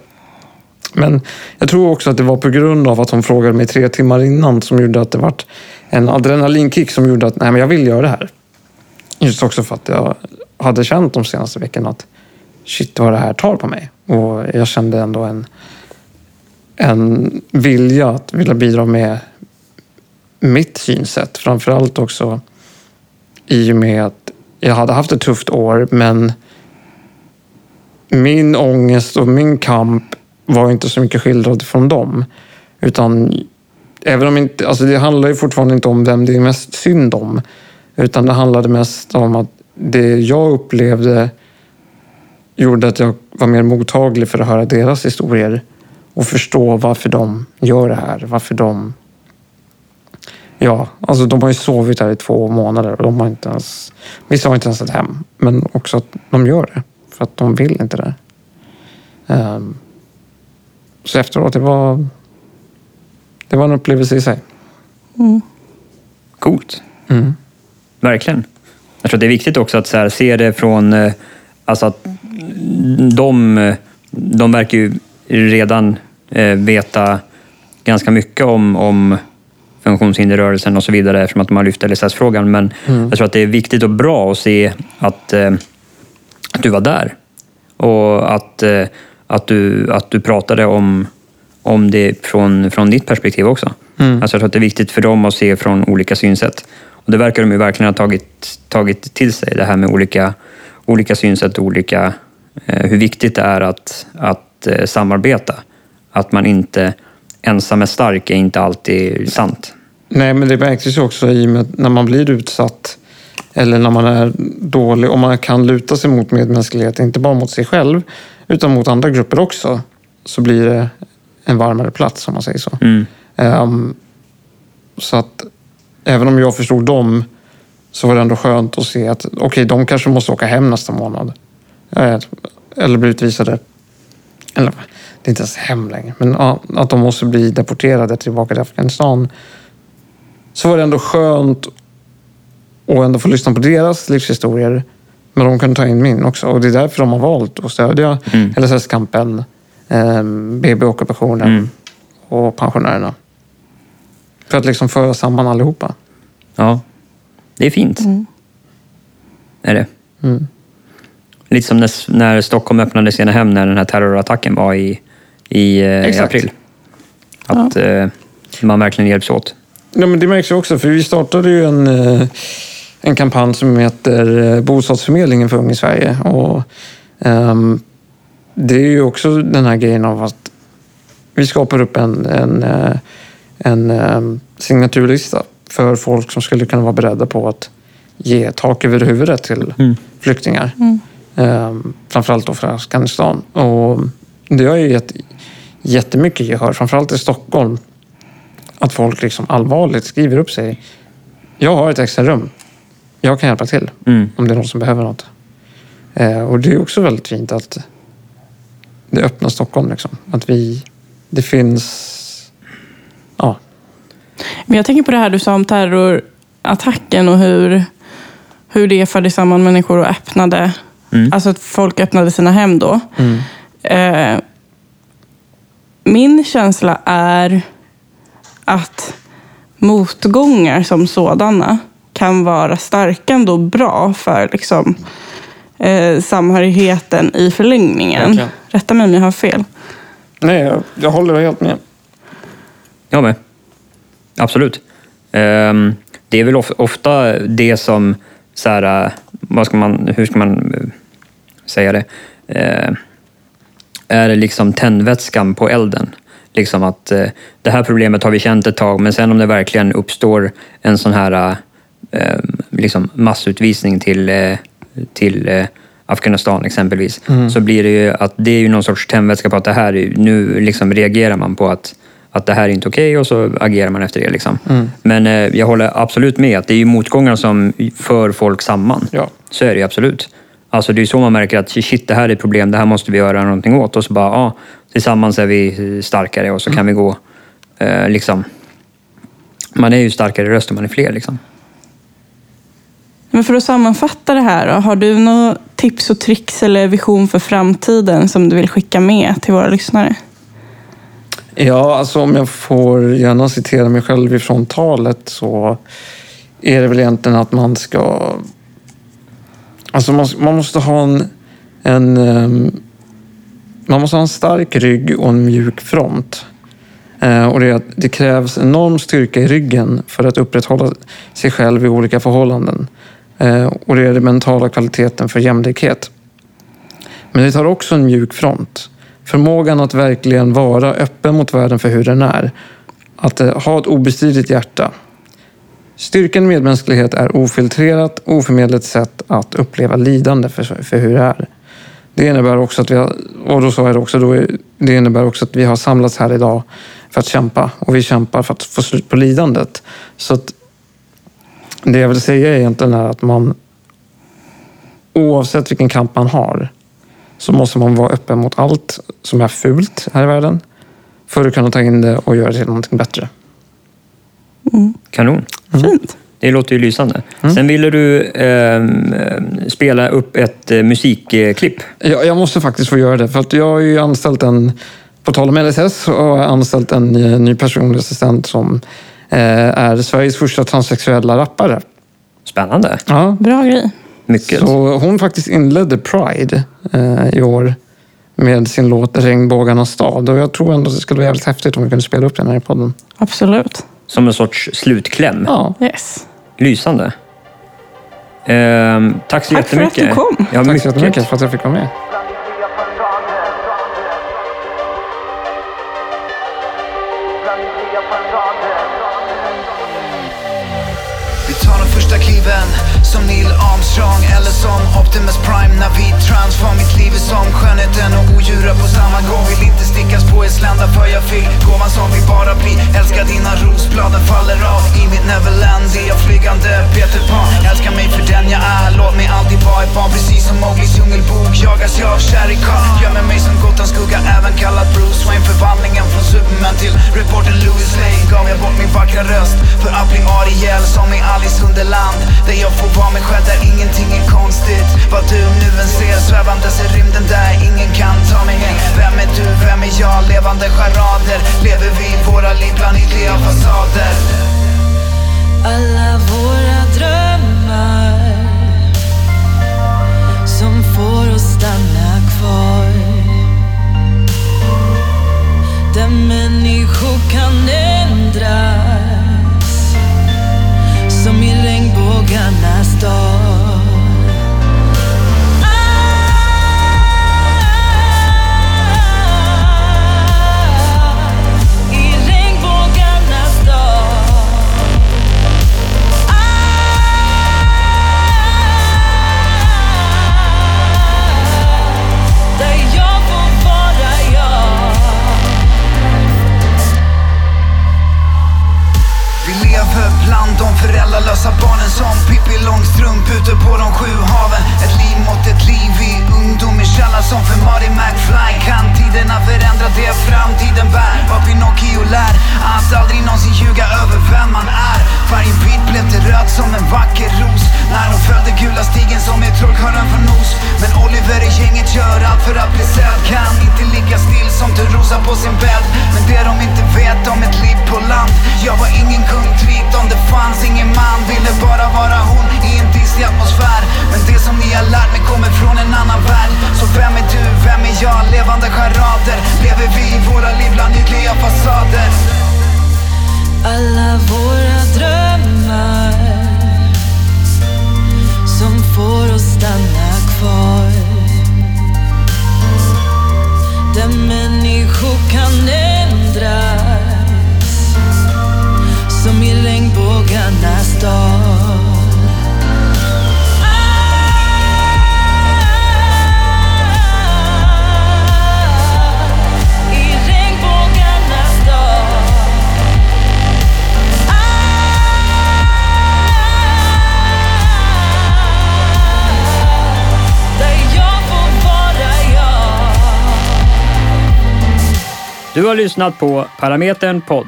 Men jag tror också att det var på grund av att hon frågade mig tre timmar innan som gjorde att det var en adrenalinkick som gjorde att nej, men jag vill göra det här. Just också för att jag hade känt de senaste veckorna att shit vad det här tar på mig. Och jag kände ändå en, en vilja att vilja bidra med mitt synsätt. Framförallt också i och med att jag hade haft ett tufft år men min ångest och min kamp var inte så mycket skildrad från dem. Utan även om inte, alltså det handlar ju fortfarande inte om vem det är mest synd om. Utan det handlade mest om att det jag upplevde gjorde att jag var mer mottaglig för att höra deras historier och förstå varför de gör det här. Varför de Ja, alltså de har ju sovit här i två månader och de har inte ens... Vissa har inte ens ett hem, men också att de gör det för att de vill inte det. Um, så efteråt, det var... Det var en upplevelse i sig. Mm. Coolt. Mm. Verkligen. Jag tror att det är viktigt också att så här, se det från... Eh, alltså att de, de verkar ju redan eh, veta ganska mycket om, om funktionshinderrörelsen och så vidare eftersom att de har lyft LSS-frågan. Men mm. jag tror att det är viktigt och bra att se att, eh, att du var där och att, eh, att, du, att du pratade om, om det från, från ditt perspektiv också. Mm. Alltså jag tror att det är viktigt för dem att se från olika synsätt. Och det verkar de ju verkligen ha tagit, tagit till sig, det här med olika, olika synsätt och olika, eh, hur viktigt det är att, att eh, samarbeta. Att man inte ensam är stark är inte alltid sant. Nej, men det märktes ju också i med när man blir utsatt eller när man är dålig och man kan luta sig mot medmänsklighet, inte bara mot sig själv utan mot andra grupper också, så blir det en varmare plats om man säger så. Mm. Um, så att även om jag förstod dem så var det ändå skönt att se att okej, okay, de kanske måste åka hem nästa månad. Eh, eller bli utvisade. Eller det är inte ens hem längre, men ja, att de måste bli deporterade tillbaka till Afghanistan. Så var det ändå skönt att ändå få lyssna på deras livshistorier. Men de kan ta in min också. Och det är därför de har valt att stödja mm. LSS-kampen, eh, BB-ockupationen mm. och pensionärerna. För att liksom föra samman allihopa. Ja, det är fint. Mm. Är det. Mm. Lite som när, när Stockholm öppnade sina hem när den här terrorattacken var i i, eh, i april. Att ja. Eh, man verkligen hjälps åt. Ja, men det märks ju också, för vi startade ju en, eh, en kampanj som heter Bostadsförmedlingen för unga i Sverige. Och, um, det är ju också den här grejen av att vi skapar upp en, en, en, en signaturlista för folk som skulle kunna vara beredda på att ge tak över huvudet till mm. flyktingar. Mm. Um, framförallt då från Afghanistan. Och det har ju gett jättemycket gehör, framförallt i Stockholm. Att folk liksom allvarligt skriver upp sig. Jag har ett extra rum. Jag kan hjälpa till mm. om det är någon som behöver något. Eh, och det är också väldigt fint att det öppnar Stockholm. Liksom. Att vi, det finns... Men jag tänker på det här du sa om terrorattacken och hur, hur det förde samman människor och öppnade... Mm. Alltså att folk öppnade sina hem då. Mm. Eh, min känsla är att motgångar som sådana kan vara starkande och bra för liksom, eh, samhörigheten i förlängningen. Okay. Rätta mig om jag har fel. Nej, jag, jag håller helt med. Jag med. Absolut. Um, det är väl of, ofta det som, så här, vad ska man, hur ska man eh, säga det? Uh, är liksom tändvätskan på elden. Liksom att eh, det här problemet har vi känt ett tag, men sen om det verkligen uppstår en sån här eh, liksom massutvisning till, eh, till eh, Afghanistan exempelvis, mm. så blir det ju att det är ju någon sorts tändvätska på att det här, nu liksom reagerar man på att att det här är inte okej okay och så agerar man efter det. Liksom. Mm. Men eh, jag håller absolut med att det är ju motgångar som för folk samman. Ja. Så är det ju absolut. Alltså det är så man märker att shit, det här är ett problem, det här måste vi göra någonting åt. Och så bara, ja, tillsammans är vi starkare och så kan vi gå, eh, liksom. Man är ju starkare röst om man är fler liksom. Men för att sammanfatta det här, då, har du några tips och tricks eller vision för framtiden som du vill skicka med till våra lyssnare? Ja, alltså om jag får gärna citera mig själv ifrån talet så är det väl egentligen att man ska... Alltså man, man måste ha en, en... Ehm, man måste ha en stark rygg och en mjuk front. Eh, och det, det krävs enorm styrka i ryggen för att upprätthålla sig själv i olika förhållanden. Eh, och det är den mentala kvaliteten för jämlikhet. Men det tar också en mjuk front. Förmågan att verkligen vara öppen mot världen för hur den är. Att eh, ha ett obestridligt hjärta. Styrkan i medmänsklighet är ofiltrerat, oförmedlet sätt att uppleva lidande för, för hur det är. Det innebär också att vi har, och då sa jag det också, då det innebär också att vi har samlats här idag för att kämpa. Och vi kämpar för att få slut på lidandet. Så att det jag vill säga egentligen är att man oavsett vilken kamp man har så måste man vara öppen mot allt som är fult här i världen för att kunna ta in det och göra det till någonting bättre. Kanon. Fint. Det låter ju lysande. Sen ville du eh, spela upp ett eh, musikklipp. Jag, jag måste faktiskt få göra det för att jag har ju anställt en, på tal om LSS, och jag har anställt en eh, ny personlig assistent som eh, är Sveriges första transsexuella rappare. Spännande. Ja. Bra grej. Mycket. Så hon faktiskt inledde Pride eh, i år med sin låt Regnbågarnas stad. Och jag tror ändå att det skulle vara jävligt häftigt om vi kunde spela upp den här i podden. Absolut. Som en sorts slutkläm. Ja, Yes. Lysande. Ehm, tack så Tack för att jättemycket. du kom. Ja, tack så mycket. jättemycket för att jag fick vara med. Vi tar de första kliven som Neil Armstrong eller som Optimus Prime när vi transform Mitt liv är som skönheten och odjuret på samma gång. Vill inte stickas på ett slända för jag fick gåvan som vi bara bli Älskar dina rosbladen faller av I mitt Neverland. Är jag flygande Peter Pan. Älskar mig för den jag är, låt mig alltid vara ett barn Precis som Mowglis djungelbok. Jagas jag av Shere Khan Gömmer mig som Gotans skugga, även kallad Bruce Wayne. Förvandlingen från Superman till reporter Louis Lane. Gav jag bort min vackra röst för att bli Ariel som i Alice Underland. Där jag får vara mig själv, där ingenting är konstigt. Vad du nu än ser, svävandes i rymden där ingen kan ta mig hem Vem är du, vem är jag? Levande charader. Lever vi våra liv bland ytliga fasader? Alla våra drömmar som får oss stanna kvar. Där människor kan ändras regnbågarnas dag. Lever bland de föräldralösa barnen som Pippi Långstrump ute på de sju haven. Ett liv mot ett liv i ungdom i källare som för Marty McFly. Kan tiderna förändra det framtiden bär? Vad Pinocchio lär? Att aldrig någonsin ljuga över vem man är. Varje bit blev till röd som en vacker ros. När hon följde gula stigen som är trollkarlen från Oz Men Oliver i gänget gör allt för att bli sedd. Kan inte ligga still som Törnrosa på sin bädd det de inte vet om ett liv på land. Jag var ingen kung trikt om det fanns. Ingen man Ville bara vara hon i en disig atmosfär Men det som ni har lärt mig kommer från en annan värld. Så vem är du, vem är jag? Levande charader. Lever vi i våra liv bland ytliga fasader? Alla våra drömmar som får oss stanna kvar. Där människor kan ändras som i regnbågarnas dag. Du har lyssnat på Parametern podd,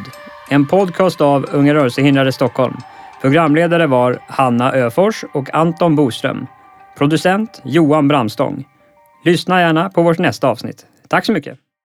en podcast av Unga rörelsehindrade Stockholm. Programledare var Hanna Öfors och Anton Boström. Producent Johan Bramstång. Lyssna gärna på vårt nästa avsnitt. Tack så mycket!